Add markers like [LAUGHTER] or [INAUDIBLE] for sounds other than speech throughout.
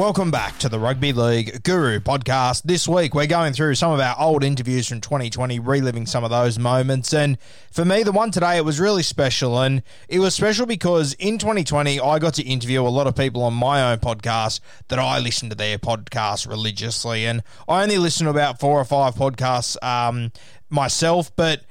Welcome back to the Rugby League Guru podcast. This week, we're going through some of our old interviews from 2020, reliving some of those moments. And for me, the one today, it was really special. And it was special because in 2020, I got to interview a lot of people on my own podcast that I listen to their podcast religiously. And I only listen to about four or five podcasts um, myself, but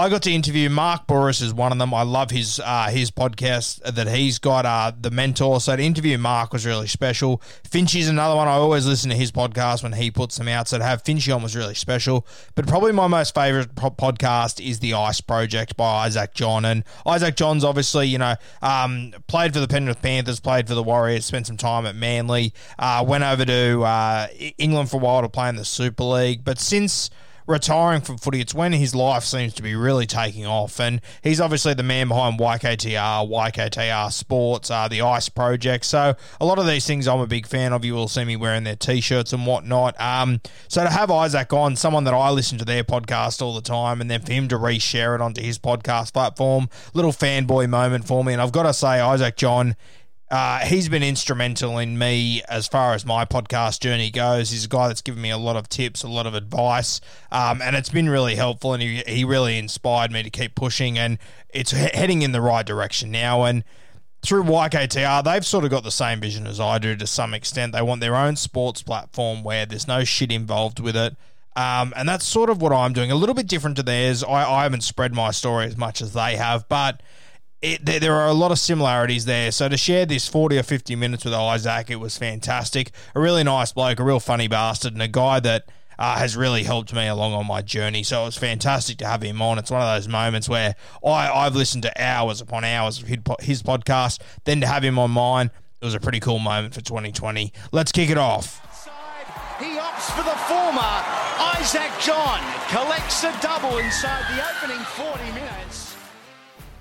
I got to interview Mark Bouris is one of them. I love his uh, his podcast that he's got, uh, the mentor. So to interview Mark was really special. Finchy's another one. I always listen to his podcast when he puts them out. So to have Finchy on was really special. But probably my most favorite po- podcast is the Ice Project by Isaac John. And Isaac John's obviously you know um, played for the Penrith Panthers, played for the Warriors, spent some time at Manly, uh, went over to uh, England for a while to play in the Super League. But since retiring from footy. It's when his life seems to be really taking off. And he's obviously the man behind YKTR, YKTR Sports, uh, the ICE project. So a lot of these things I'm a big fan of. You will see me wearing their t-shirts and whatnot. Um, so to have Isaac on, someone that I listen to their podcast all the time, and then for him to reshare it onto his podcast platform, little fanboy moment for me. And I've got to say, Isaac John uh, he's been instrumental in me as far as my podcast journey goes. He's a guy that's given me a lot of tips, a lot of advice, um, and it's been really helpful. And he, he really inspired me to keep pushing, and it's he- heading in the right direction now. And through YKTR, they've sort of got the same vision as I do to some extent. They want their own sports platform where there's no shit involved with it. Um, and that's sort of what I'm doing. A little bit different to theirs. I, I haven't spread my story as much as they have, but it, there, there are a lot of similarities there. So to share this 40 or 50 minutes with Isaac, it was fantastic. A really nice bloke, a real funny bastard, and a guy that uh, has really helped me along on my journey. So it was fantastic to have him on. It's one of those moments where I, I've listened to hours upon hours of his, podcast. Then to have him on mine, it was a pretty cool moment for 2020. Let's kick it off. He opts for the former. Isaac John collects a double inside the opening 40 minutes.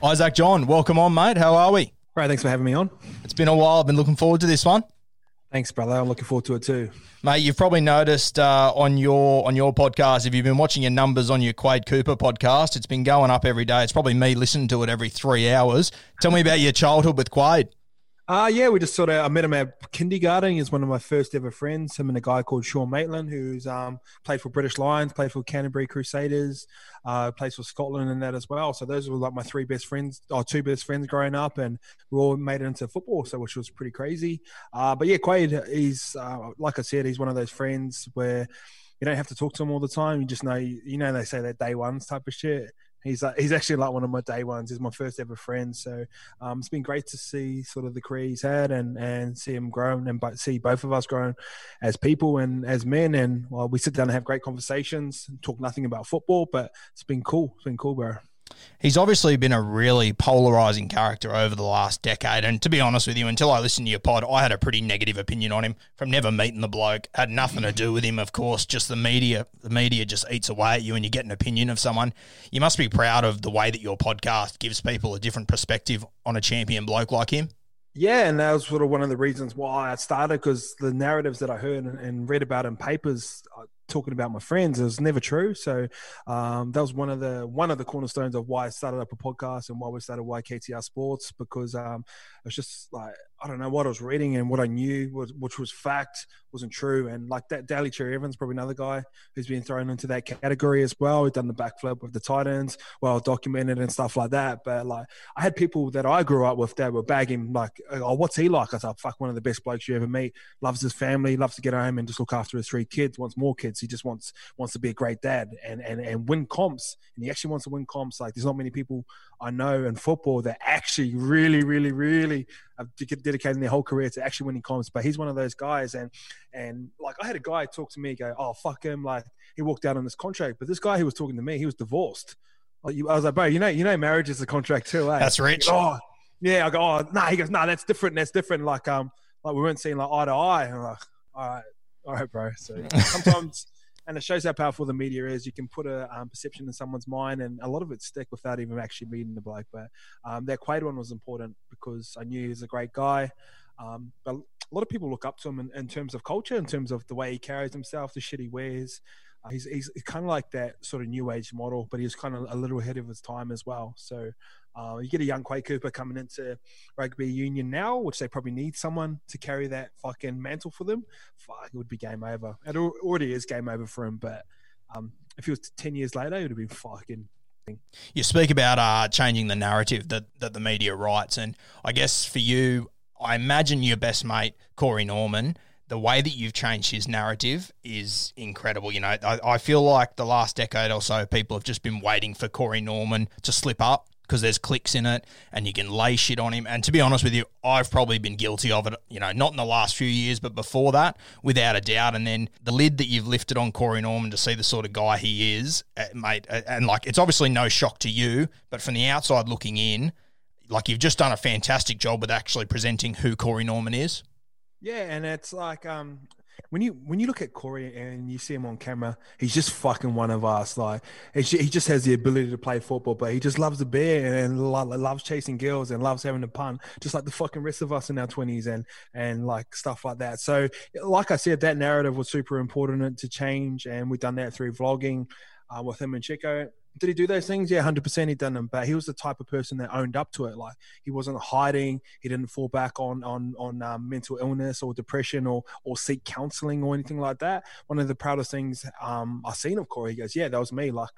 Isaac John, welcome on, mate. How are we? Great. thanks for having me on. It's been a while. I've been looking forward to this one. Thanks, brother. I'm looking forward to it too. Mate, you've probably noticed uh, on your on your podcast, if you've been watching your numbers on your Quade Cooper podcast, it's been going up every day. It's probably me listening to it every three hours. Tell me about your childhood with Quade. Uh, yeah, we just sort of, I met him at kindergarten. He's one of my first ever friends. Him and a guy called Sean Maitland, who's um, played for British Lions, played for Canterbury Crusaders, uh, plays for Scotland and that as well. So those were like my three best friends, or two best friends growing up, and we all made it into football, so which was pretty crazy. Uh, but yeah, Quade, he's, uh, like I said, he's one of those friends where you don't have to talk to him all the time. You just know, you know, they say that day ones type of shit. He's uh, he's actually like one of my day ones. He's my first ever friend. So um, it's been great to see sort of the career he's had and and see him grow and but see both of us grown as people and as men. And well, we sit down and have great conversations. And talk nothing about football, but it's been cool. It's been cool, bro. He's obviously been a really polarizing character over the last decade. And to be honest with you, until I listened to your pod, I had a pretty negative opinion on him from never meeting the bloke. Had nothing to do with him, of course. Just the media. The media just eats away at you and you get an opinion of someone. You must be proud of the way that your podcast gives people a different perspective on a champion bloke like him. Yeah, and that was sort of one of the reasons why I started because the narratives that I heard and, read about in papers uh, talking about my friends is never true. So um, that was one of the one of the cornerstones of why I started up a podcast and why we started YKTR Sports because um, it was just like I don't know what I was reading and what I knew was which was fact wasn't true and like that Daly Cherry Evans probably another guy who's been thrown into that category as well. He's done the backflip with the Titans, well documented and stuff like that. But like I had people that I grew up with that were bagging like, oh, what's he like? I said, fuck, one of the best blokes you ever meet. Loves his family, loves to get home and just look after his three kids. Wants more kids. He just wants wants to be a great dad and and and win comps. And he actually wants to win comps. Like there's not many people I know in football that actually really, really, really have dedicated their whole career to actually winning comps. But he's one of those guys. And and like I had a guy talk to me, go, "Oh fuck him!" Like he walked out on this contract. But this guy who was talking to me, he was divorced. I was like, bro, you know, you know, marriage is a contract too, eh? That's rich. oh, yeah. I go, oh, nah. He goes, nah, that's different. That's different. Like, um, like we weren't seeing like eye to eye. And I'm like, all right, all right, bro. So [LAUGHS] sometimes and it shows how powerful the media is. You can put a um, perception in someone's mind, and a lot of it stick without even actually meeting the bloke. But um, that Quade one was important because I knew he was a great guy. Um, but a lot of people look up to him in, in, terms of culture, in terms of the way he carries himself, the shit he wears. Uh, he's, he's kind of like that sort of new age model, but he's kind of a little ahead of his time as well. So uh, you get a young Quade Cooper coming into rugby union now, which they probably need someone to carry that fucking mantle for them. Fuck, it would be game over. It already is game over for him, but um, if it was 10 years later, it would have been fucking you speak about uh, changing the narrative that, that the media writes, and I guess for you, I imagine your best mate Corey Norman the way that you've changed his narrative is incredible. You know, I, I, feel like the last decade or so, people have just been waiting for Corey Norman to slip up because there's clicks in it and you can lay shit on him. And to be honest with you, I've probably been guilty of it, you know, not in the last few years, but before that, without a doubt. And then the lid that you've lifted on Corey Norman to see the sort of guy he is, uh, mate, uh, and like it's obviously no shock to you, but from the outside looking in, like you've just done a fantastic job with actually presenting who Corey Norman is. Yeah, and it's like um, when you when you look at Corey and you see him on camera, he's just fucking one of us. Like he just has the ability to play football, but he just loves the beer and loves chasing girls and loves having a pun, just like the fucking rest of us in our twenties and and like stuff like that. So, like I said, that narrative was super important to change, and we've done that through vlogging uh, with him and Chico did he do those things? Yeah, hundred percent. He done them, but he was the type of person that owned up to it. Like he wasn't hiding. He didn't fall back on on on um, mental illness or depression or or seek counseling or anything like that. One of the proudest things um, I've seen of Corey. He goes, "Yeah, that was me." Like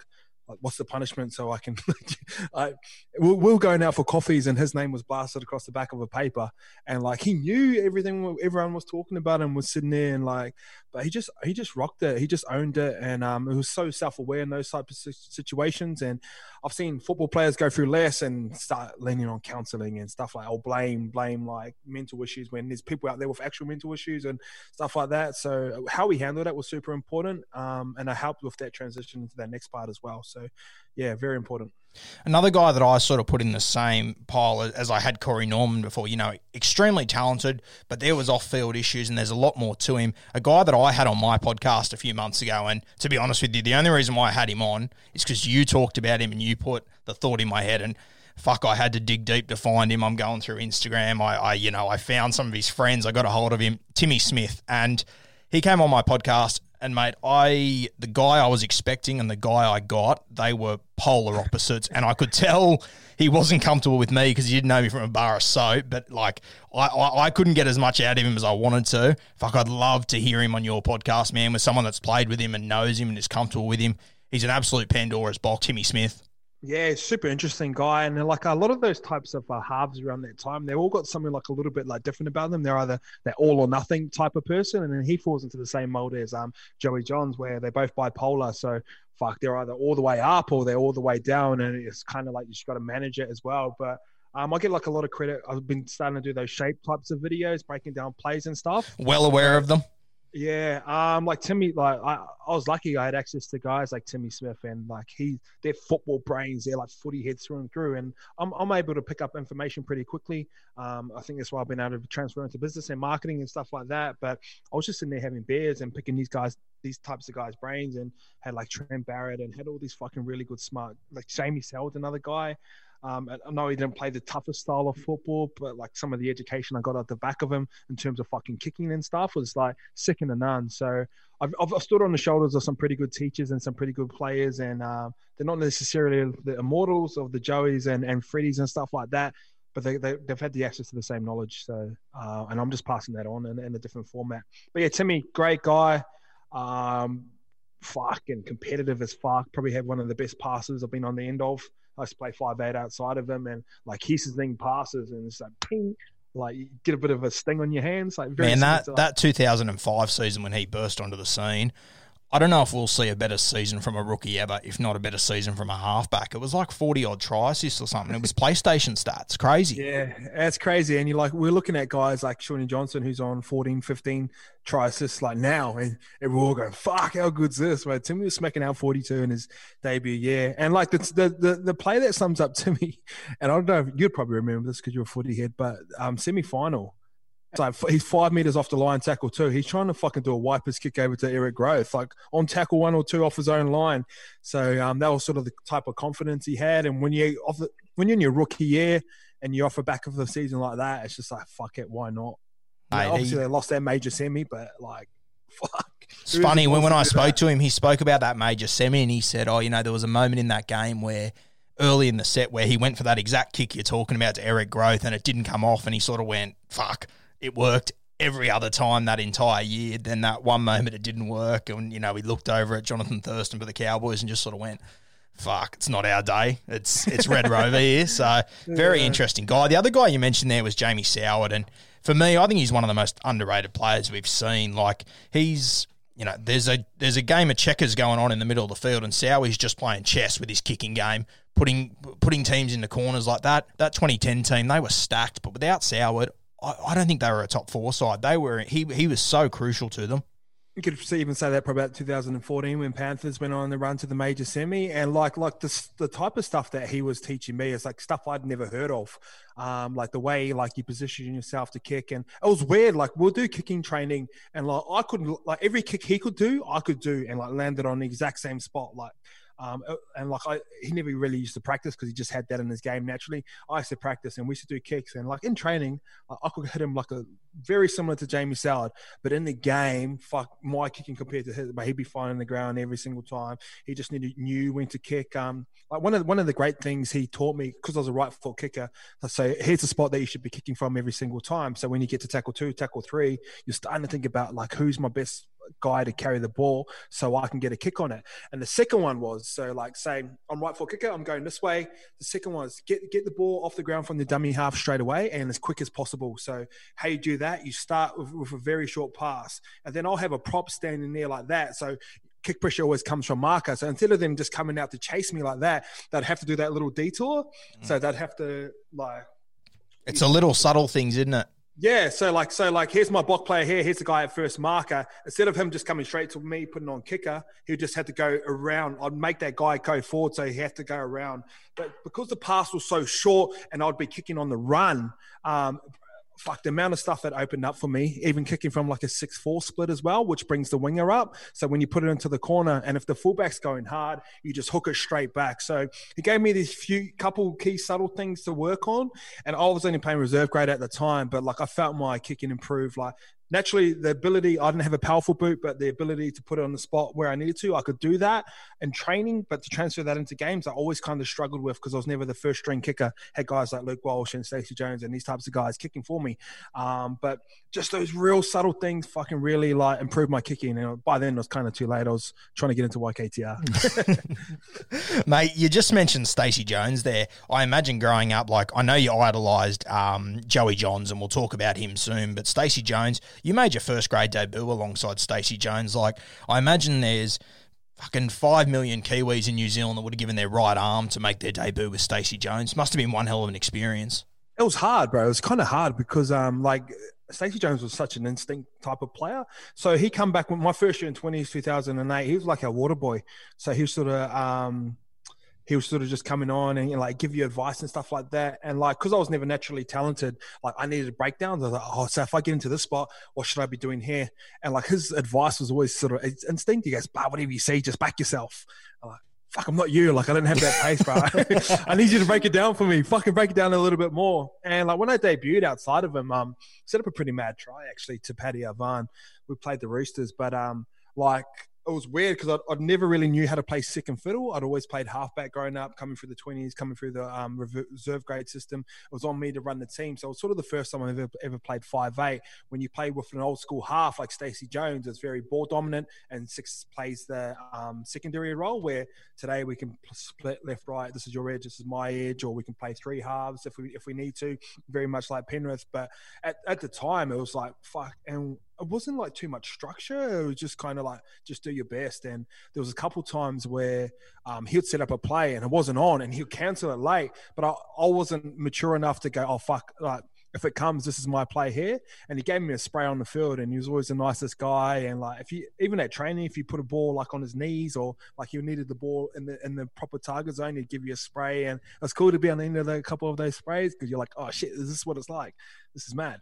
like, what's the punishment so I can? [LAUGHS] I, we'll go now for coffees, and his name was blasted across the back of a paper, and like he knew everything everyone was talking about, and was sitting there, and like, but he just he just rocked it. He just owned it, and um, it was so self aware in those type of situations. And I've seen football players go through less and start leaning on counselling and stuff like, oh, blame, blame like mental issues when there's people out there with actual mental issues and stuff like that. So how we handled it was super important, um, and I helped with that transition into that next part as well. So, yeah, very important. Another guy that I sort of put in the same pile as I had Corey Norman before, you know, extremely talented, but there was off field issues and there's a lot more to him. A guy that I had on my podcast a few months ago, and to be honest with you, the only reason why I had him on is because you talked about him and you put the thought in my head and fuck, I had to dig deep to find him. I'm going through Instagram. I, I you know, I found some of his friends. I got a hold of him, Timmy Smith, and he came on my podcast and mate, I the guy I was expecting and the guy I got, they were polar opposites, and I could tell he wasn't comfortable with me because he didn't know me from a bar of soap. But like, I, I, I couldn't get as much out of him as I wanted to. Fuck, I'd love to hear him on your podcast, man, with someone that's played with him and knows him and is comfortable with him. He's an absolute Pandora's box, Timmy Smith. Yeah, super interesting guy, and like a lot of those types of uh, halves around that time, they've all got something like a little bit like different about them. They're either that all or nothing type of person, and then he falls into the same mold as um Joey Johns, where they're both bipolar. So fuck, they're either all the way up or they're all the way down, and it's kind of like you just got to manage it as well. But um, I get like a lot of credit. I've been starting to do those shape types of videos, breaking down plays and stuff. Well aware of them. Yeah, um, like Timmy, like I, I was lucky I had access to guys like Timmy Smith and like he, they're football brains, they're like footy heads through and through, and I'm, I'm able to pick up information pretty quickly. Um, I think that's why I've been able to transfer into business and marketing and stuff like that. But I was just in there having beers and picking these guys, these types of guys' brains, and had like Trent Barrett and had all these fucking really good smart, like Jamie Soward, another guy. Um, I know he didn't play the toughest style of football, but like some of the education I got at the back of him in terms of fucking kicking and stuff was like second to none. So I've, I've stood on the shoulders of some pretty good teachers and some pretty good players, and uh, they're not necessarily the immortals of the Joeys and, and Freddies and stuff like that. But they, they, have had the access to the same knowledge. So, uh, and I'm just passing that on in, in, a different format. But yeah, Timmy, great guy. Um, fucking competitive as fuck. Probably had one of the best passes I've been on the end of. I used to play five eight outside of him, and like he's his thing passes, and it's like ping, like you get a bit of a sting on your hands. Like man, that that 2005 season when he burst onto the scene, I don't know if we'll see a better season from a rookie ever, if not a better season from a halfback. It was like 40 odd try assists or something. It was PlayStation stats. Crazy. Yeah, that's crazy. And you're like, we're looking at guys like Shawnee Johnson, who's on 14, 15 try assists like now. And, and we're all going, fuck, how good's this? But Timmy was smacking out 42 in his debut year. And like the, the, the, the play that sums up [LAUGHS] Timmy, and I don't know, if you'd probably remember this because you're a footy head, but um, semi final like he's five meters off the line, tackle two. He's trying to fucking do a wipers kick over to Eric Grothe, like on tackle one or two off his own line. So um, that was sort of the type of confidence he had. And when you when you're in your rookie year and you're off the back of the season like that, it's just like fuck it, why not? Mate, obviously, he, they lost their major semi, but like, [LAUGHS] fuck. It's funny when when I spoke that? to him, he spoke about that major semi, and he said, "Oh, you know, there was a moment in that game where." Early in the set, where he went for that exact kick you're talking about to Eric Grothe, and it didn't come off, and he sort of went, "Fuck, it worked every other time that entire year. Then that one moment it didn't work, and you know we looked over at Jonathan Thurston for the Cowboys and just sort of went, "Fuck, it's not our day. It's it's Red [LAUGHS] Rover here." So very yeah. interesting guy. The other guy you mentioned there was Jamie Soward, and for me, I think he's one of the most underrated players we've seen. Like he's you know, there's a there's a game of checkers going on in the middle of the field, and Sowie's just playing chess with his kicking game, putting putting teams in the corners like that. That 2010 team, they were stacked, but without Soward, I, I don't think they were a top four side. They were he he was so crucial to them. You could even say that probably about 2014 when Panthers went on the run to the major semi, and like like the the type of stuff that he was teaching me is like stuff I'd never heard of, um, like the way like you position yourself to kick, and it was weird. Like we'll do kicking training, and like I couldn't like every kick he could do, I could do, and like landed on the exact same spot. Like um, uh, and like I, he never really used to practice because he just had that in his game naturally. I used to practice and we used to do kicks and like in training, I could hit him like a very similar to Jamie Soward, but in the game, fuck my kicking compared to his, but he'd be finding the ground every single time. He just needed knew when to kick. Um, like one of one of the great things he taught me because I was a right foot kicker. So here's the spot that you should be kicking from every single time. So when you get to tackle two, tackle three, you're starting to think about like who's my best guy to carry the ball so I can get a kick on it. And the second one was so like say I'm right foot kicker, I'm going this way. The second one is get get the ball off the ground from the dummy half straight away and as quick as possible. So how you do that, you start with, with a very short pass, and then I'll have a prop standing there like that. So kick pressure always comes from marker. So instead of them just coming out to chase me like that, they'd have to do that little detour. Mm. So they'd have to like. It's a little subtle things, isn't it? Yeah, so like so like here's my block player here, here's the guy at first marker. Instead of him just coming straight to me, putting on kicker, he just had to go around. I'd make that guy go forward, so he had to go around. But because the pass was so short and I'd be kicking on the run, um, fuck the amount of stuff that opened up for me, even kicking from like a 6 4 split as well, which brings the winger up. So when you put it into the corner, and if the fullback's going hard, you just hook it straight back. So he gave me these few couple key subtle things to work on. And I was only playing reserve grade at the time, but like I felt my kicking improve. Like naturally the ability i didn't have a powerful boot but the ability to put it on the spot where i needed to i could do that. In training but to transfer that into games i always kind of struggled with because i was never the first string kicker. Had guys like luke walsh and stacey jones and these types of guys kicking for me. Um, but just those real subtle things fucking really like improved my kicking. And by then it was kind of too late. I was trying to get into yktr [LAUGHS] mate you just mentioned stacey jones there. I imagine growing up like i know you idolized um, joey johns and we'll talk about him soon but stacey jones you made your first grade debut alongside Stacey Jones. Like, I imagine there's fucking five million Kiwis in New Zealand that would have given their right arm to make their debut with Stacey Jones. Must have been one hell of an experience. It was hard, bro. It was kind of hard because, um, like, Stacey Jones was such an instinct type of player. So he come back when my first year in 20s, 2008, he was like a water boy. So he was sort of, um, he was sort of just coming on and you know, like give you advice and stuff like that. And like, cause I was never naturally talented, like I needed breakdowns. I was like, oh, so if I get into this spot, what should I be doing here? And like his advice was always sort of instinct. He goes, bah, whatever you see, just back yourself. I'm like, fuck, I'm not you. Like, I didn't have that pace, bro. [LAUGHS] I need you to break it down for me. Fucking break it down a little bit more. And like when I debuted outside of him, um, set up a pretty mad try actually to Paddy Avan. We played the Roosters, but um, like it was weird because I, I never really knew how to play second fiddle. I'd always played halfback growing up, coming through the 20s, coming through the um, reserve grade system. It was on me to run the team. So it was sort of the first time I've ever, ever played 5'8. When you play with an old school half like Stacey Jones, it's very ball dominant and six plays the um, secondary role where today we can split left, right. This is your edge, this is my edge, or we can play three halves if we, if we need to, very much like Penrith. But at, at the time, it was like, fuck. And it wasn't like too much structure. It was just kind of like just do your best. And there was a couple times where um, he'd set up a play and it wasn't on, and he'd cancel it late. But I, I wasn't mature enough to go, oh fuck, like if it comes, this is my play here. And he gave me a spray on the field, and he was always the nicest guy. And like, if you even at training, if you put a ball like on his knees or like you needed the ball in the in the proper target zone, he'd give you a spray. And it was cool to be on the end of a couple of those sprays because you're like, oh shit, is this what it's like? This is mad.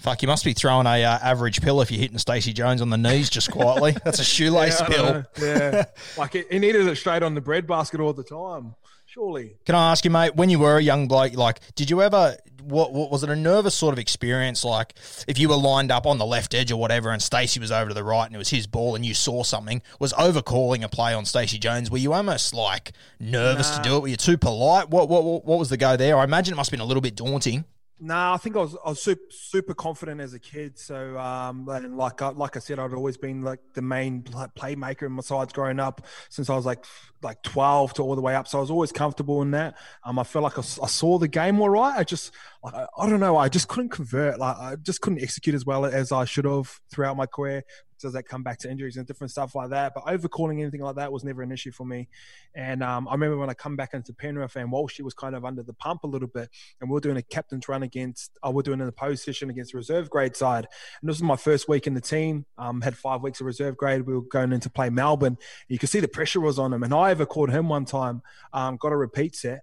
Fuck, you must be throwing a uh, average pill if you're hitting Stacey Jones on the knees just quietly. That's a [LAUGHS] shoelace yeah, pill. Yeah, [LAUGHS] like he needed it straight on the breadbasket all the time surely. Can I ask you, mate, when you were a young bloke, like, did you ever, what, what was it a nervous sort of experience? Like, if you were lined up on the left edge or whatever and Stacey was over to the right and it was his ball and you saw something, was overcalling a play on Stacey Jones, were you almost like nervous nah. to do it? Were you too polite? What, what, what was the go there? I imagine it must have been a little bit daunting. No, nah, I think I was I was super, super confident as a kid. So, um, and like I, like I said, I'd always been like the main playmaker in my sides growing up since I was like like twelve to all the way up. So I was always comfortable in that. Um, I felt like I, I saw the game all right. I just I, I, don't know, I just couldn't convert. Like I just couldn't execute as well as I should have throughout my career does that come back to injuries and different stuff like that? But overcalling anything like that was never an issue for me. And um, I remember when I come back into Penrith and Walshy was kind of under the pump a little bit, and we are doing a captain's run against, I uh, we're doing an opposed session against the reserve grade side. And this was my first week in the team. Um, had five weeks of reserve grade. We were going in to play Melbourne. You could see the pressure was on him, and I overcalled him one time. Um, got a repeat set.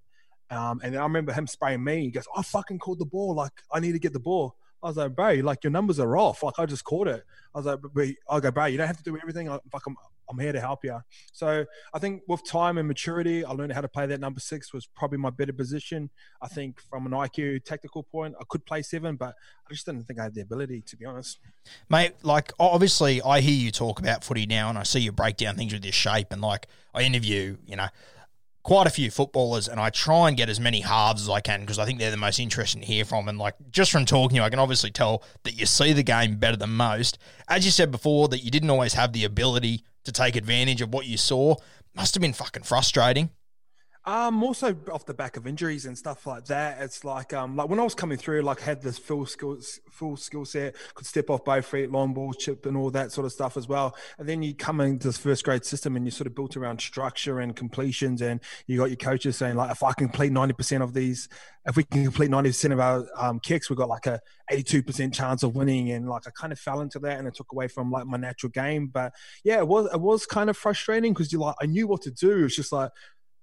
Um, and I remember him spraying me. He goes, I fucking called the ball. Like, I need to get the ball. I was like, bro, like your numbers are off. Like I just caught it. I was like, I go, bro, you don't have to do everything. I, like I'm, I'm here to help you. So I think with time and maturity, I learned how to play that number six was probably my better position. I think from an IQ tactical point, I could play seven, but I just didn't think I had the ability, to be honest. Mate, like obviously I hear you talk about footy now and I see you break down things with your shape and like I interview, you know, quite a few footballers, and I try and get as many halves as I can because I think they're the most interesting to hear from. And like just from talking to you, I can obviously tell that you see the game better than most. As you said before, that you didn't always have the ability to take advantage of what you saw. Must have been fucking frustrating. Um, also off the back of injuries and stuff like that. It's like um, like when I was coming through, like had this full skill full skill set, could step off both feet, long ball, chip, and all that sort of stuff as well. And then you come into this first grade system, and you're sort of built around structure and completions, and you got your coaches saying like, if I can complete ninety percent of these, if we can complete ninety percent of our um, kicks, we've got like a eighty-two percent chance of winning. And like I kind of fell into that, and it took away from like my natural game. But yeah, it was it was kind of frustrating because you like I knew what to do. It's just like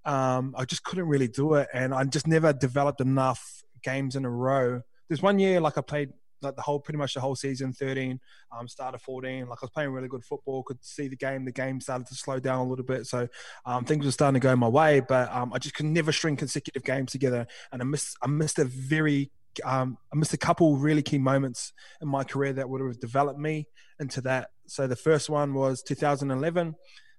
um, I just couldn't really do it, and I just never developed enough games in a row. There's one year like I played like the whole pretty much the whole season 13 um started 14 like i was playing really good football could see the game the game started to slow down a little bit so um, things were starting to go my way but um, i just could never string consecutive games together and i missed i missed a very um, I missed a couple really key moments in my career that would have developed me into that. So the first one was 2011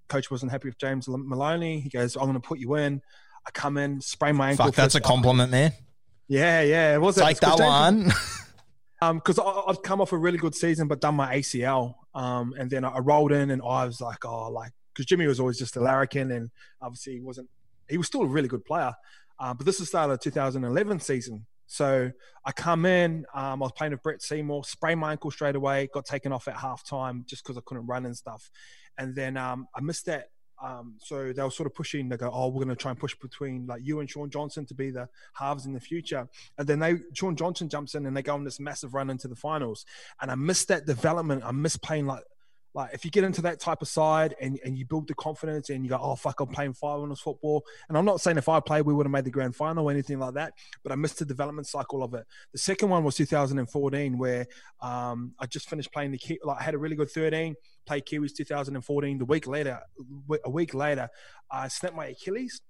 coach wasn't happy with James Maloney. He goes, I'm going to put you in. I come in, sprain my ankle. Fuck, that's a compliment, man. Yeah, yeah. It was Take that one. [LAUGHS] um, because I've come off a really good season, but done my ACL. Um, and then I rolled in, and I was like, oh, like, because Jimmy was always just a larrikin, and obviously he wasn't. He was still a really good player. Uh, but this is the start of 2011 season. So I come in, um, I was playing with Brett Seymour, sprained my ankle straight away, got taken off at halftime just because I couldn't run and stuff. And then um, I missed that Um, so they were sort of pushing. They go, "Oh, we're going to try and push between like you and Shaun Johnson to be the halves in the future." And then they Shaun Johnson jumps in and they go on this massive run into the finals. And I missed that development. I missed playing like like if you get into that type of side and, and you build the confidence and you go, oh fuck, I'm playing five finals football. And I'm not saying if I played, we would have made the grand final or anything like that, but I missed the development cycle of it. The second one was 2014, where um, I just finished playing the like I had a really good 13, played Kiwis 2014. The week later, a week later, I snapped my Achilles,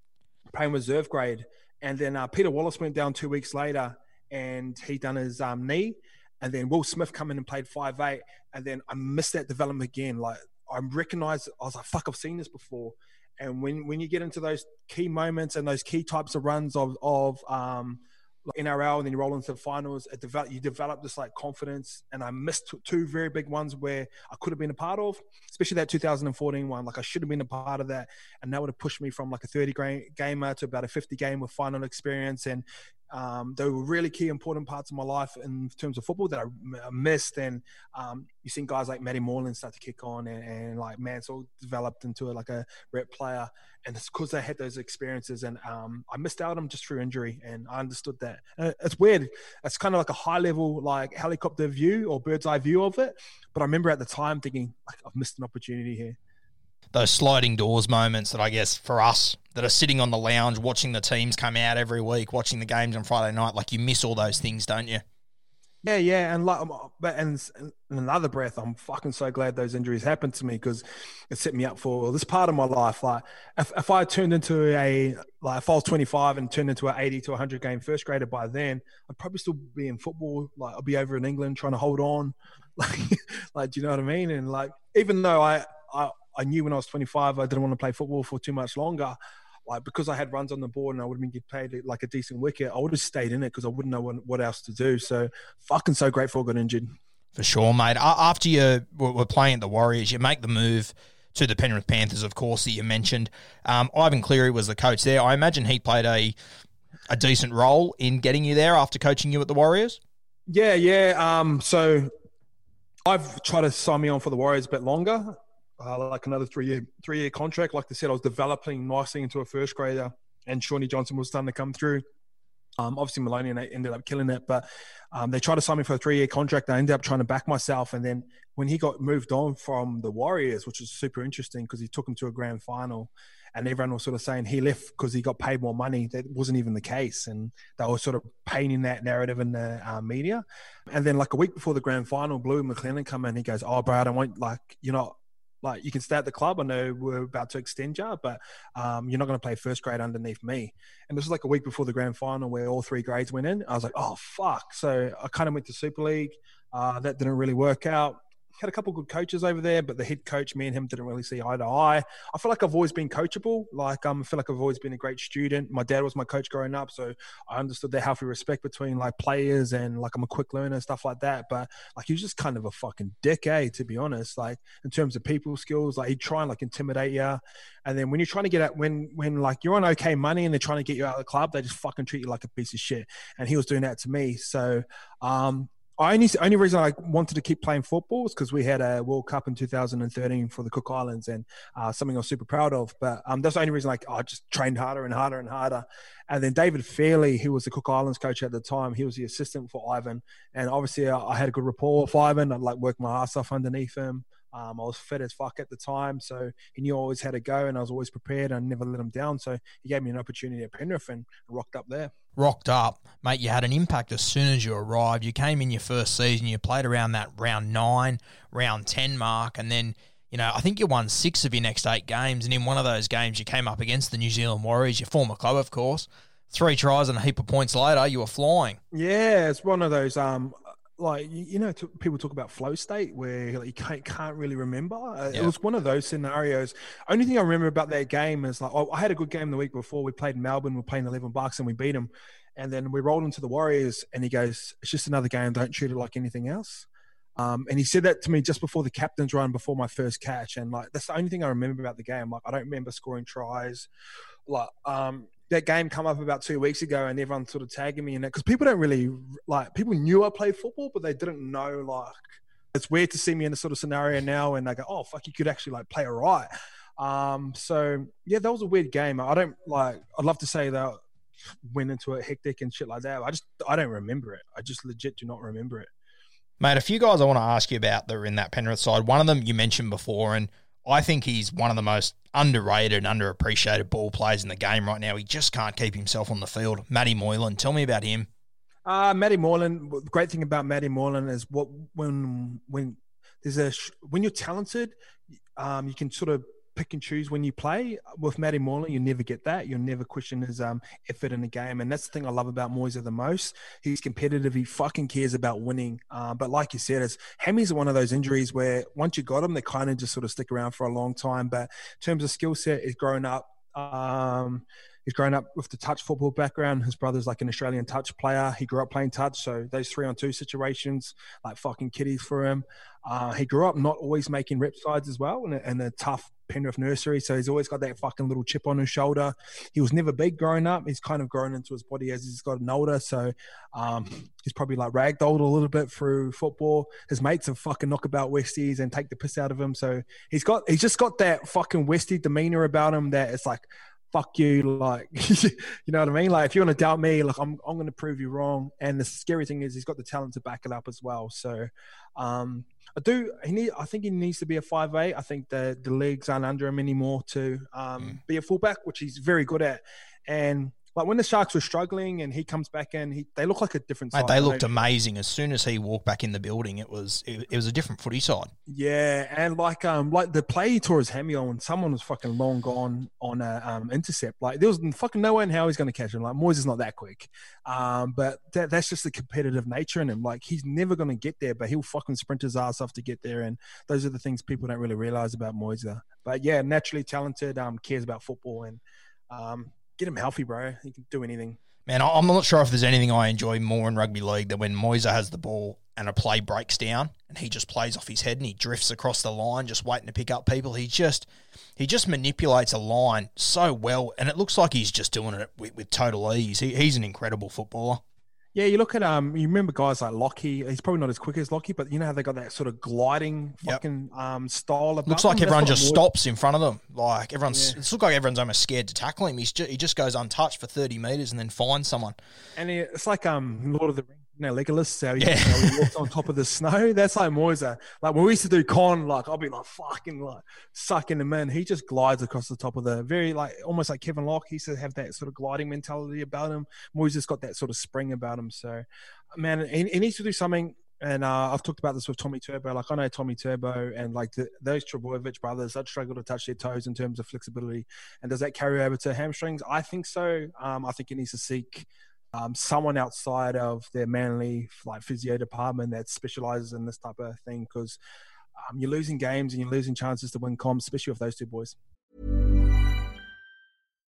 playing reserve grade, and then uh, Peter Wallace went down two weeks later, and he done his um, knee and then Will Smith come in and played five eight, and then I missed that development again. Like I recognized, I was like, "Fuck, I've seen this before." And when when you get into those key moments and those key types of runs of of um, NRL, and then you roll into the finals, it develop, you develop this like confidence. And I missed two very big ones where I could have been a part of, especially that 2014 one. Like I should have been a part of that, and that would have pushed me from like a 30 gamer to about a 50 game with final experience. And um, they were really key, important parts of my life in terms of football that I missed. And um, you've seen guys like Matty Moylan start to kick on, and, and like Mansour developed into a, like a rep player. And it's because they had those experiences, and um, I missed out on them just through injury, and I understood that. And it's weird. It's kind of like a high level, like helicopter view or bird's eye view of it. But I remember at the time thinking, like, I've missed an opportunity here those sliding doors moments that I guess for us that are sitting on the lounge watching the teams come out every week, watching the games on Friday night, like you miss all those things, don't you? Yeah, yeah, and like, um, but and in another breath, I'm fucking so glad those injuries happened to me because it set me up for this part of my life. Like, if, if I turned into a like if I was 25 and turned into an 80 to 100 game first grader by then, I'd probably still be in football. Like, I'd be over in England trying to hold on. [LAUGHS] Like, like, do you know what I mean? And like, even though I I I knew when I was 25 I didn't want to play football for too much longer. Like because I had runs on the board and I would have been getting paid like a decent wicket, I would have stayed in it because I wouldn't know what, what else to do. So fucking so grateful I got injured. For sure, mate. After you were playing at the Warriors, you make the move to the Penrith Panthers, of course, that you mentioned. Um, Ivan Cleary was the coach there. I imagine he played a a decent role in getting you there after coaching you at the Warriors. Yeah, yeah. Um, so I've tried to sign me on for the Warriors a bit longer uh, like another three year three year contract. Like I said, I was developing nicely into a first grader, and Shawnee Johnson was starting to come through. Um, obviously, Maloney and they ended up killing it, but um, they tried to sign me for a three year contract. I ended up trying to back myself, and then when he got moved on from the Warriors, which was super interesting because he took him to a grand final, and everyone was sort of saying he left because he got paid more money. That wasn't even the case, and they were sort of painting that narrative in the uh, media. And then, like a week before the grand final, Blue McClennan come in. He goes, "Oh, bro, I don't want like you're not like you can stay at the club. I know we're about to extend you, but um, you're not going to play first grade underneath me. And this was like a week before the grand final where all three grades went in. I was like, oh fuck. So I kind of went to Super League. Uh, that didn't really work out had a couple good coaches over there, but the head coach, me and him didn't really see eye to eye. I feel like I've always been coachable. Like um, I feel like I've always been a great student. My dad was my coach growing up, so I understood the healthy respect between like players and like I'm a quick learner and stuff like that. But like he was just kind of a fucking dick, eh? To be honest, like in terms of people skills, like he'd try and like intimidate you, and then when you're trying to get out, when when like you're on okay money and they're trying to get you out of the club, they just fucking treat you like a piece of shit. And he was doing that to me. So um, I only only reason I wanted to keep playing football was because we had a World Cup in 2013 for the Cook Islands and uh, something I was super proud of. But um, that's the only reason like I just trained harder and harder and harder. And then David Fairleigh, who was the Cook Islands coach at the time, he was the assistant for Ivan. And obviously I, I had a good rapport with Ivan. I'd like work my ass off underneath him. Um, I was fit as fuck at the time, so he knew I always had to go, and I was always prepared. and I never let him down, so he gave me an opportunity at Penrith and rocked up there. Rocked up, mate. You had an impact as soon as you arrived. You came in your first season. You played around that round nine, round ten mark, and then you know, I think you won six of your next eight games, and in one of those games, you came up against the New Zealand Warriors, your former club, of course. Three tries and a heap of points later, you were flying. Yeah, it's one of those. Um, like you know t- people talk about flow state where like, you can't, can't really remember? Uh, yeah. it was one of those scenarios. Only thing i remember about that game is like oh, i had a good game the week before. We played in melbourne we are playing 11 bucks and we beat them and then we rolled into the warriors and he goes it's just another game. Don't treat it like anything else. Um, and he said that to me just before the captain's run before my first catch. And like that's the only thing i remember about the game. Like i don't remember scoring tries. Like um that game come up about two weeks ago and everyone sort of tagging me in it because people don't really like people knew I played football but they didn't know like it's weird to see me in a sort of scenario now and they go oh fuck you could actually like play all right Um, so yeah, that was a weird game. I don't like. I'd love to say that went into it hectic and shit like that. I just I don't remember it. I just legit do not remember it. Mate, a few guys I want to ask you about that are in that Penrith side. One of them you mentioned before, and I think he's one of the most underrated and underappreciated ball players in the game right now. He just can't keep himself on the field. Matty Moylan, tell me about him. Uh, Matty Moylan. Great thing about Matty Moylan is what when when there's a when you're talented, um, you can sort of pick and choose when you play. With Matty Moylan, you never get that. You'll never question his um, effort in the game. And that's the thing I love about Moyes the most. He's competitive. He fucking cares about winning. Uh, but like you said, it's, Hammy's one of those injuries where once you got them, they kind of just sort of stick around for a long time. But in terms of skill set, he's grown up. Um, He's grown up with the touch football background. His brother's like an Australian touch player. He grew up playing touch, so those three on two situations, like fucking kiddies for him. Uh, he grew up not always making rep sides as well, and a, and a tough Penrith nursery, so he's always got that fucking little chip on his shoulder. He was never big growing up. He's kind of grown into his body as he's gotten older, so um, he's probably like ragdolled a little bit through football. His mates have fucking knock about Westies and take the piss out of him, so he's got he's just got that fucking Westie demeanor about him that it's like fuck you, like [LAUGHS] you know what I mean? Like if you want to doubt me, like I'm I'm gonna prove you wrong. And the scary thing is he's got the talent to back it up as well. So um I do he need I think he needs to be a five eight. I think the the legs aren't under him anymore to um, mm. be a fullback, which he's very good at. And like when the Sharks were struggling and he comes back in, he they look like a different Mate, they looked amazing as soon as he walked back in the building. It was it, it, was a different footy side. Yeah, and like um like the play he tore his hammy on, someone was fucking long gone on a um intercept. Like there was fucking no way in how he's going to catch him. Like Moyes is not that quick, um but that, that's just the competitive nature in him. Like he's never going to get there, but he'll fucking sprint his ass off to get there. And those are the things people don't really realize about Moyes. But yeah, naturally talented, um cares about football and um get him healthy, bro. He can do anything. Man, I'm not sure if there's anything I enjoy more in rugby league than when Moiser has the ball and a play breaks down and he just plays off his head and he drifts across the line just waiting to pick up people. He just he just manipulates a line so well and it looks like he's just doing it with, with total ease. He, he's an incredible footballer. Yeah, you look at um, you remember guys like Lockie. He's probably not as quick as Lockie, but you know how they got that sort of gliding fucking yep. um style. Of looks like everyone just stops in front of them. Like everyone's, yeah. it looks like everyone's almost scared to tackle him. He's just, he just goes untouched for thirty meters and then finds someone. And it's like um Lord of the Rings know, Legolas, how he, yeah. he walks on top of the [LAUGHS] snow. That's like Moiser. Like when we used to do con, like I'll be like fucking like sucking him in. He just glides across the top of the very like almost like Kevin Locke. He used to have that sort of gliding mentality about him. Moiser's got that sort of spring about him. So, man, he, he needs to do something. And uh, I've talked about this with Tommy Turbo. Like I know Tommy Turbo and like the, those Trbojevic brothers, that struggle to touch their toes in terms of flexibility. And does that carry over to hamstrings? I think so. Um, I think he needs to seek um, someone outside of their manly like physio department that specializes in this type of thing because um, you're losing games and you're losing chances to win comps, especially with those two boys.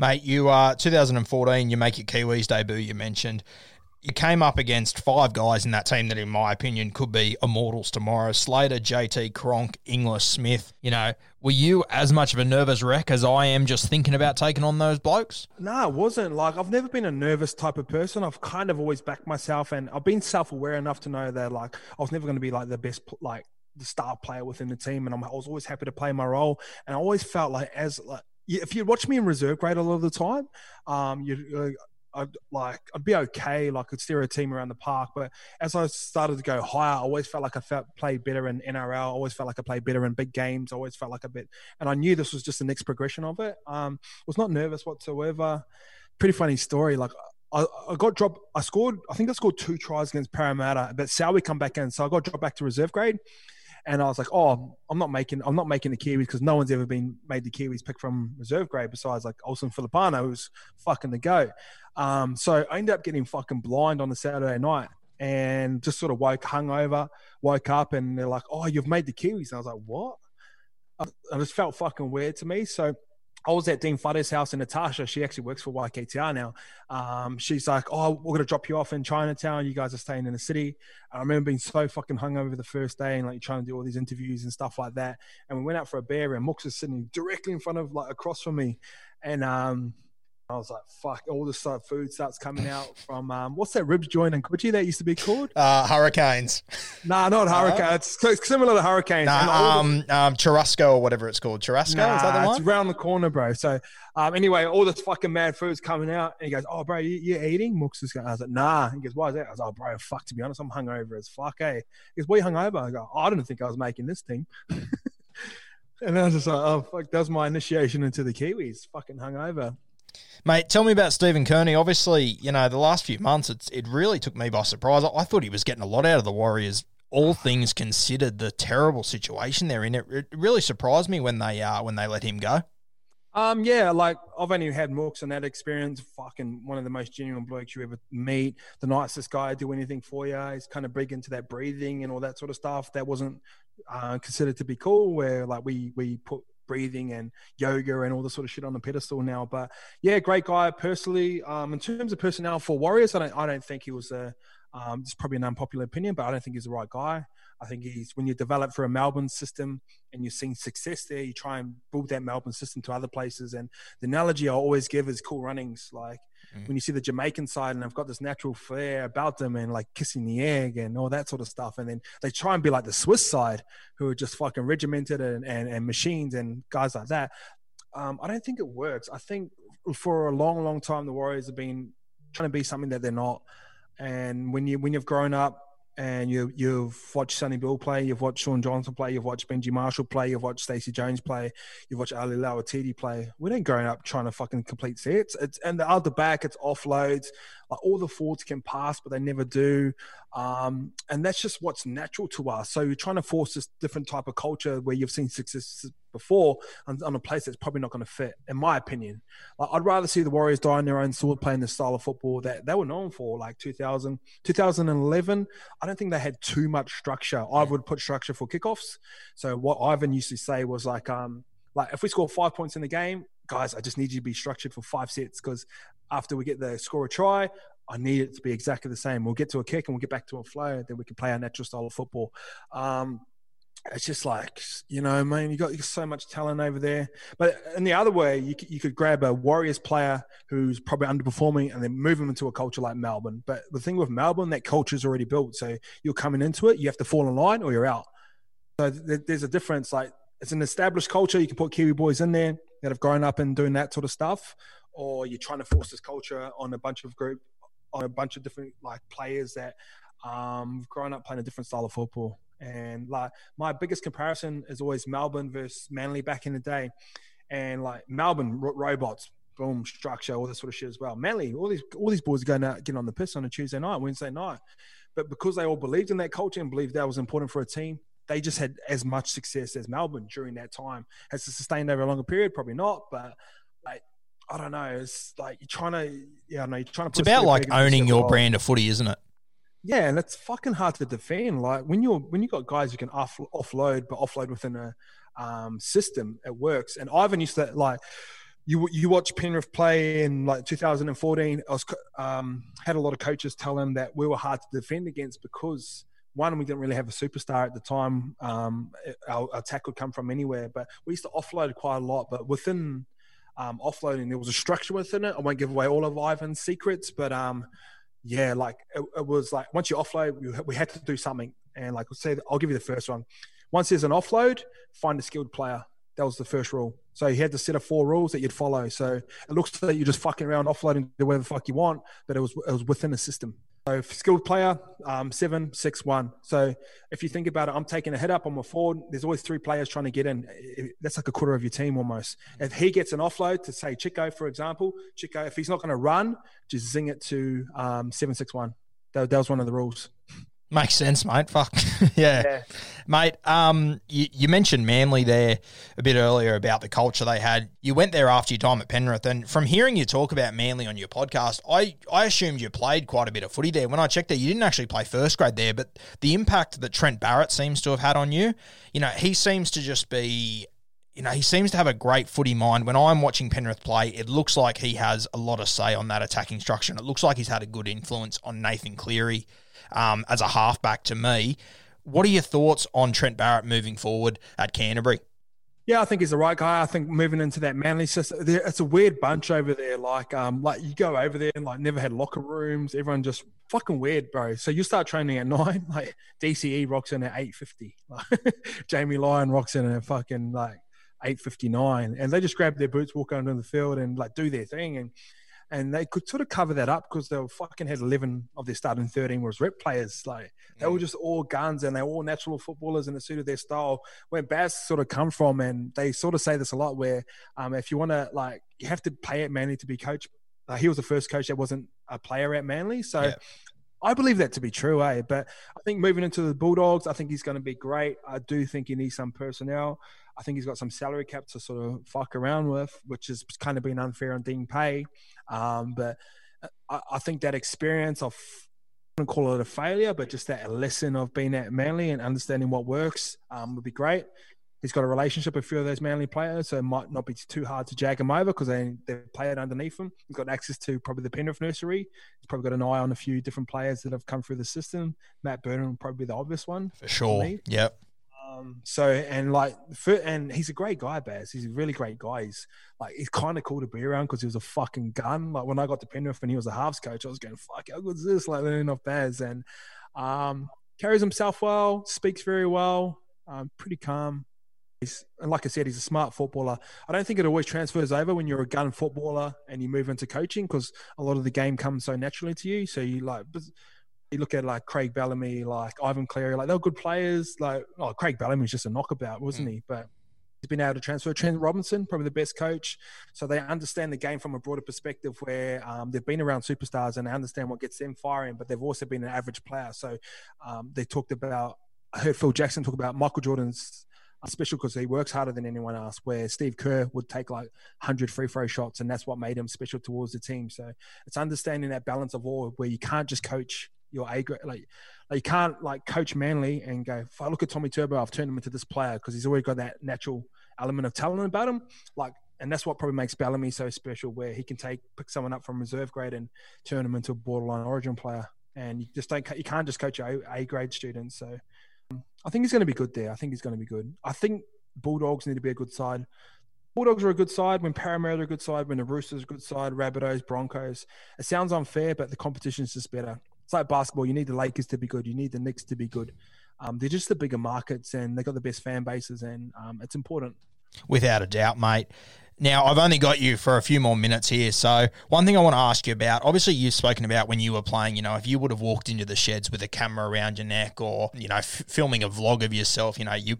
Mate, you are uh, 2014, you make your Kiwis debut, you mentioned. You came up against five guys in that team that, in my opinion, could be immortals tomorrow. Slater, JT, Cronk, Inglis, Smith. You know, were you as much of a nervous wreck as I am just thinking about taking on those blokes? No, wasn't. Like, I've never been a nervous type of person. I've kind of always backed myself and I've been self aware enough to know that, like, I was never going to be like the best, like, the star player within the team. And I'm, I was always happy to play my role. And I always felt like, as, like, if you watch me in reserve grade a lot of the time, um, you uh, I'd like I'd be okay, like I'd steer a team around the park. But as I started to go higher, I always felt like I felt played better in NRL. I always felt like I played better in big games. I always felt like a bit, and I knew this was just the next progression of it. Um, was not nervous whatsoever. Pretty funny story. Like I, I, got dropped. I scored. I think I scored two tries against Parramatta, but Sowie come back in, so I got dropped back to reserve grade and I was like, oh, I'm not making I'm not making the Kiwis because no one's ever been made the Kiwis pick from reserve grade besides like Olsen Filipaina, who's fucking the go. Um, so I ended up getting fucking blind on the Saturday night. and just sort of woke hungover, woke up, and they're like, "Oh, you've made the Kiwis." And I was like, "What?" I just felt fucking weird to me. So I was at Dean Futter's house and Natasha, she actually works for YKTR now. Um, she's like, Oh, we're going to drop you off in Chinatown. You guys are staying in the city. I remember being so fucking hungover the first day and like trying to do all these interviews and stuff like that. And we went out for a beer and Mooks was sitting directly in front of like across from me. And um, I was like, fuck, all this food starts coming out from, um, what's that ribs joint in Coogee that used to be called? Uh, hurricanes. [LAUGHS] Nah, not hurricanes. Uh, it's, similar to Hurricanes. Nah, um, the, um, Churrasco or whatever it's called. Churrasco? Nah, Is that the one? It's around the corner, bro. So, um, anyway, all this fucking mad food's coming out. And he goes, oh, bro, you, you eating? Mooks is going, I was like, nah. He goes, why is that? I was like, oh, bro, fuck, to be honest, I'm hungover as fuck, eh? He goes, what are you hungover? I go, oh, I didn't think I was making this team. [LAUGHS] and I was just like, oh, fuck, that was my initiation into the Kiwis. Fucking hungover. Mate, tell me about Stephen Kearney. Obviously, you know, the last few months, it's, it really took me by surprise. I, I thought he was getting a lot out of the Warriors, all things considered, the terrible situation they're in. It, it really surprised me when they uh, when they let him go. Um, yeah, like I've only had Mooks and that experience. Fucking one of the most genuine blokes you ever meet. The nicest guy, do anything for you. He's kind of big into that breathing and all that sort of stuff. That wasn't uh, considered to be cool. Where like we we put breathing and yoga and all this sort of shit on the pedestal now. But yeah, great guy personally. Um, in terms of personnel for Warriors, I don't I don't think he was a. Um, it's probably an unpopular opinion, but I don't think he's the right guy. I think he's when you develop for a Melbourne system and you're seeing success there, you try and build that Melbourne system to other places. And the analogy I always give is cool runnings. Like mm. when you see the Jamaican side and they've got this natural flair about them and like kissing the egg and all that sort of stuff. And then they try and be like the Swiss side who are just fucking regimented and, and, and machines and guys like that. Um, I don't think it works. I think for a long, long time, the Warriors have been trying to be something that they're not. And when you when you've grown up and you you've watched Sonny Bill play, you've watched Shaun Johnson play, you've watched Benji Marshall play, you've watched Stacey Jones play, you've watched Ali Lauitiiti play. We didn't grow up trying to fucking complete sets. It's and the other back, it's offloads. Like all the forwards can pass, but they never do. Um, and that's just what's natural to us. So you're trying to force this different type of culture where you've seen success before on, on a place that's probably not going to fit, in my opinion. Like, I'd rather see the Warriors die on their own sword playing the style of football that they were known for, like 2000, 2011. I don't think they had too much structure. I would put structure for kickoffs. So what Ivan used to say was like, um, like if we score five points in the game, guys, I just need you to be structured for five sets because after we get the score a try, I need it to be exactly the same. We'll get to a kick and we'll get back to a flow, then we can play our natural style of football. Um, it's just like you know, man, you got, you got so much talent over there. But in the other way, you could, you could grab a Warriors player who's probably underperforming and then move him into a culture like Melbourne. But the thing with Melbourne, that culture is already built. So you're coming into it, you have to fall in line or you're out. So th- there's a difference. Like it's an established culture. You can put Kiwi boys in there that have grown up and doing that sort of stuff, or you're trying to force this culture on a bunch of group, on a bunch of different like players that um grown up playing a different style of football. And like my biggest comparison is always Melbourne versus Manly back in the day, and like Melbourne robots, boom, structure, all this sort of shit as well. Manly, all these all these boys are going out getting on the piss on a Tuesday night, Wednesday night, but because they all believed in that culture and believed that was important for a team, they just had as much success as Melbourne during that time. Has it sustained over a longer period? Probably not, but like I don't know. It's like you're trying to, yeah, I know you're trying to. It's about like owning your brand of footy, isn't it? Yeah, and it's fucking hard to defend. Like when you're when you got guys who can off, offload, but offload within a um, system, it works. And Ivan used to like you you watch Penrith play in like 2014. I was um, had a lot of coaches tell him that we were hard to defend against because one we didn't really have a superstar at the time. Um, our attack would come from anywhere, but we used to offload quite a lot. But within um, offloading, there was a structure within it. I won't give away all of Ivan's secrets, but um, yeah, like it, it, was like once you offload, we, we had to do something. And like, I say, I'll give you the first one. Once there's an offload, find a skilled player. That was the first rule. So you had to set of four rules that you'd follow. So it looks like you're just fucking around offloading whatever the fuck you want, but it was it was within a system. So skilled player, um, seven, six, one. So if you think about it, I'm taking a hit up, I'm a forward. There's always three players trying to get in. That's like a quarter of your team almost. If he gets an offload to say Chico, for example, Chico, if he's not going to run, just zing it to um, seven, six, one. That, that was one of the rules. Makes sense, mate. Fuck [LAUGHS] yeah. Yeah. mate. Um, you, you mentioned Manly there a bit earlier about the culture they had. You went there after your time at Penrith, and from hearing you talk about Manly on your podcast, I I assumed you played quite a bit of footy there. When I checked it, you didn't actually play first grade there, but the impact that Trent Barrett seems to have had on you, you know, he seems to just be you know, he seems to have a great footy mind. When I'm watching Penrith play, it looks like he has a lot of say on that attacking structure. And it looks like he's had a good influence on Nathan Cleary um, as a halfback to me. What are your thoughts on Trent Barrett moving forward at Canterbury? Yeah, I think he's the right guy. I think moving into that manly system, it's a weird bunch over there. Like, um, like you go over there and like never had locker rooms. Everyone just fucking weird, bro. So you start training at [LAUGHS] nine, like DCE rocks in at eight fifty. Like [LAUGHS] Jamie Lyon rocks in at fucking like eight fifty nine, and they just grab their boots, walk onto the field, and like do their thing. And and they could sort of cover that up because they were fucking had 11 of their starting 13 was rep players. Like they were just all guns and they were all natural footballers and it suited their style. Where Baz sort of come from, and they sort of say this a lot, where um, if you want to like, you have to play at Manly to be coach. Uh, he was the first coach that wasn't a player at Manly, so. Yeah. I believe that to be true, eh? But I think moving into the Bulldogs, I think he's going to be great. I do think he needs some personnel. I think he's got some salary cap to sort of fuck around with, which has kind of been unfair on Dean Pay. Um, but I, I think that experience of, I wouldn't call it a failure, but just that lesson of being at Manly and understanding what works um, would be great. He's got a relationship with a few of those Manly players, so it might not be too hard to jag him over because they they play it underneath him. He's got access to probably the Penrith nursery. He's probably got an eye on a few different players that have come through the system. Matt Burton would probably be the obvious one For sure. Yep. Um, so and like and he's a great guy, Baz. He's a really great guy. He's like he's kind of cool to be around because he was a fucking gun. Like when I got to Penrith and he was a halves coach, I was going, "Fuck, how good is this?" Like learning off Baz and um, carries himself well, speaks very well, um, pretty calm. He's, and like I said, he's a smart footballer. I don't think it always transfers over when you're a gun footballer and you move into coaching because a lot of the game comes so naturally to you. So you like, you look at like Craig Bellamy, like Ivan Cleary, like they're good players. Like, oh, Craig Bellamy was just a knockabout, wasn't he? But he's been able to transfer. Trent Robinson, probably the best coach. So they understand the game from a broader perspective where um, they've been around superstars and they understand what gets them firing, but they've also been an average player. So um, they talked about, I heard Phil Jackson talk about Michael Jordan's special because he works harder than anyone else. Where Steve Kerr would take like 100 free throw shots, and that's what made him special towards the team. So it's understanding that balance of all, where you can't just coach your A grade, like, like you can't like coach Manly and go. If I look at Tommy Turbo, I've turned him into this player because he's already got that natural element of talent about him. Like, and that's what probably makes Bellamy so special, where he can take pick someone up from reserve grade and turn him into a borderline Origin player. And you just don't, you can't just coach A, a grade students. So I think he's going to be good there. I think he's going to be good. I think Bulldogs need to be a good side. Bulldogs are a good side when Parramatta are a good side, when the Roosters are a good side, Rabbitohs, Broncos. It sounds unfair, but the competition is just better. It's like basketball. You need the Lakers to be good. You need the Knicks to be good. Um, they're just the bigger markets and they've got the best fan bases, and um, it's important. Without a doubt, mate. Now, I've only got you for a few more minutes here. So, one thing I want to ask you about obviously, you've spoken about when you were playing, you know, if you would have walked into the sheds with a camera around your neck or, you know, f- filming a vlog of yourself, you know, you.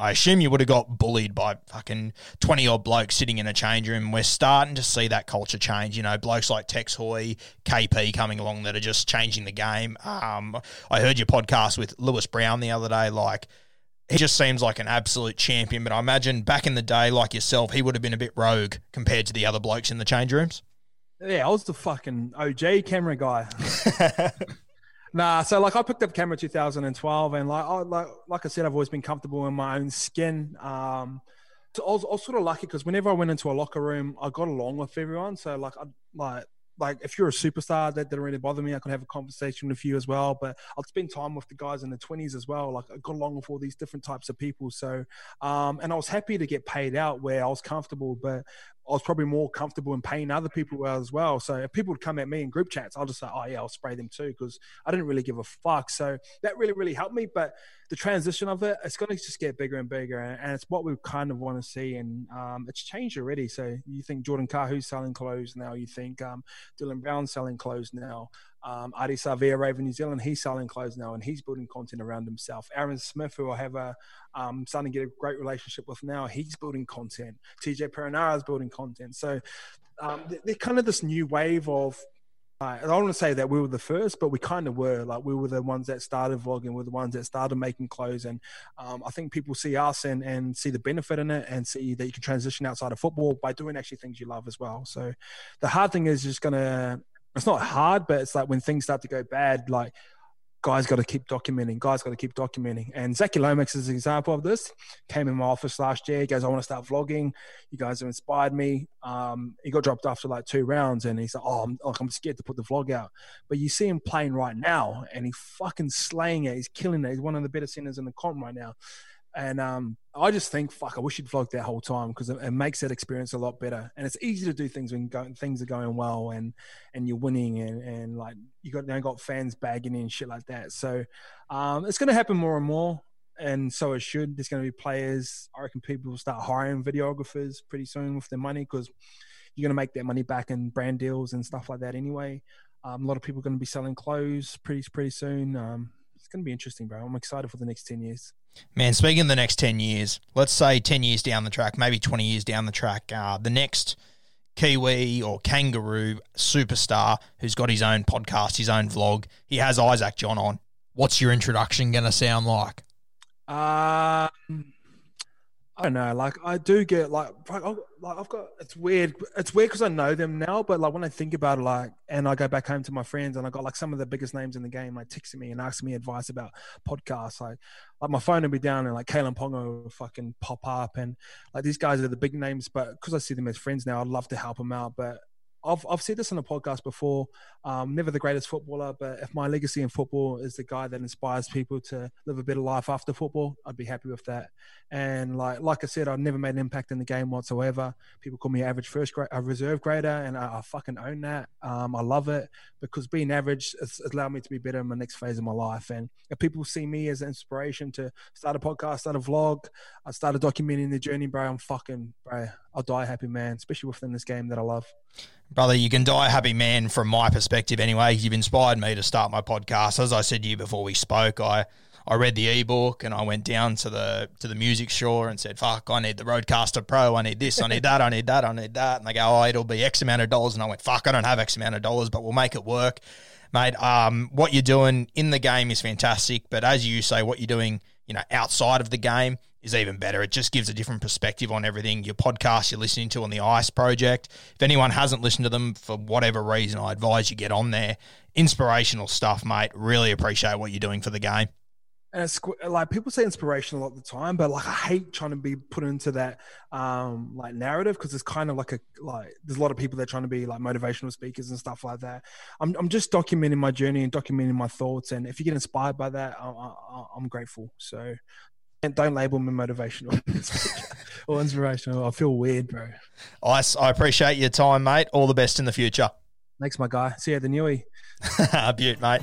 I assume you would have got bullied by fucking 20 odd blokes sitting in a change room. We're starting to see that culture change. You know, blokes like Tex Hoy, KP coming along that are just changing the game. Um, I heard your podcast with Lewis Brown the other day. Like, he just seems like an absolute champion. But I imagine back in the day, like yourself, he would have been a bit rogue compared to the other blokes in the change rooms. Yeah, I was the fucking OG camera guy. [LAUGHS] nah, so like I picked up camera 2012, and like I, like like I said, I've always been comfortable in my own skin. Um, so I was, I was sort of lucky because whenever I went into a locker room, I got along with everyone. So like I like like if you're a superstar, that didn't really bother me. I could have a conversation with you as well. But I'd spend time with the guys in the twenties as well. Like I got along with all these different types of people. So um, and I was happy to get paid out where I was comfortable, but I was probably more comfortable in paying other people as well. So if people would come at me in group chats, I'll just say, oh yeah, I'll spray them too because I didn't really give a fuck. So that really, really helped me. But the transition of it, it's going to just get bigger and bigger, and, it's what we kind of want to see. And um, it's changed already. So you think Jordan Kahu's selling clothes now? You think um, Dylan Brown's selling clothes now? Um, Ardie Savea, Raven New Zealand, he's selling clothes now, and he's building content around himself. Aaron Smith, who I have a um, starting to get a great relationship with now, he's building content. TJ Perenara is building content. So um, they're kind of this new wave of I don't want to say that we were the first, but we kind of were. Like we were the ones that started vlogging, we were the ones that started making clothes, and um, I think people see us and and see the benefit in it, and see that you can transition outside of football by doing actually things you love as well. So the hard thing is just gonna. It's not hard, but it's like when things start to go bad, like guys got to keep documenting. Guys got to keep documenting. And Zachy Lomax is an example of this. Came in my office last year. He goes, I want to start vlogging. You guys have inspired me. Um, he got dropped after like two rounds, and he's like, "Oh, I'm, like, I'm scared to put the vlog out." But you see him playing right now, and he fucking slaying it. He's killing it. He's one of the better centers in the comp right now. And um, I just think, fuck, I wish you'd vlogged that whole time because it, it, makes that experience a lot better. And it's easy to do things when things are going well and and you're winning and, and like you got now got fans bagging in and shit like that. So um, it's going to happen more and more, and so it should. There's going to be players. I reckon people will start hiring videographers pretty soon with their money because you're going to make that money back in brand deals and stuff like that anyway. Um, a lot of people are going to be selling clothes pretty pretty soon. Um, it's going to be interesting, bro. I'm excited for the next ten years. Man, speaking of the next 10 years, let's say 10 years down the track, maybe 20 years down the track, uh, the next Kiwi or kangaroo superstar who's got his own podcast, his own vlog, he has Isaac John on. What's your introduction going to sound like? Um, I don't know. Like I do get like like I've got it's weird. It's weird because I know them now, but like when I think about it, like and I go back home to my friends and I got like some of the biggest names in the game like texting me and asking me advice about podcasts. Like like my phone would be down and like Kalyn Ponga would fucking pop up and like these guys are the big names, but because I see them as friends now, I'd love to help them out. But I've I've said this on a podcast before. Um, never the greatest footballer, but if my legacy in football is the guy that inspires people to live a better life after football, I'd be happy with that. And like like I said, I've never made an impact in the game whatsoever. People call me average first grade, a reserve grader, and I, I fucking own that. Um, I love it because being average has allowed me to be better in my next phase of my life. And if people see me as an inspiration to start a podcast, start a vlog, I started documenting the journey, bro. I'm fucking bro. I'll die a happy, man, especially within this game that I love. Brother, you can die a happy, man, from my perspective anyway. You've inspired me to start my podcast. As I said to you before we spoke, I I read the ebook and I went down to the to the music store and said, "Fuck, I need the Rodecaster Pro. I need this. I need that. I need that. I need that." And they go, "Oh, it'll be X amount of dollars." And I went, "Fuck, I don't have X amount of dollars, but we'll make it work." Mate, um, what you're doing in the game is fantastic, but as you say, what you're doing, you know, outside of the game is even better. It just gives a different perspective on everything. Your podcast you're listening to on the ICE project. If anyone hasn't listened to them for whatever reason, I advise you get on there. Inspirational stuff, mate. Really appreciate what you're doing for the game. And it's like people say inspirational all the time, but like I hate trying to be put into that um like narrative because it's kind of like a like there's a lot of people that are trying to be like motivational speakers and stuff like that. I'm I'm just documenting my journey and documenting my thoughts, and if you get inspired by that, I, I, I'm grateful. So and don't label me motivational [LAUGHS] or inspirational. I feel weird, bro. Ice, I appreciate your time, mate. All the best in the future. Thanks, my guy. See you at the Newie. [LAUGHS] Beaut, mate.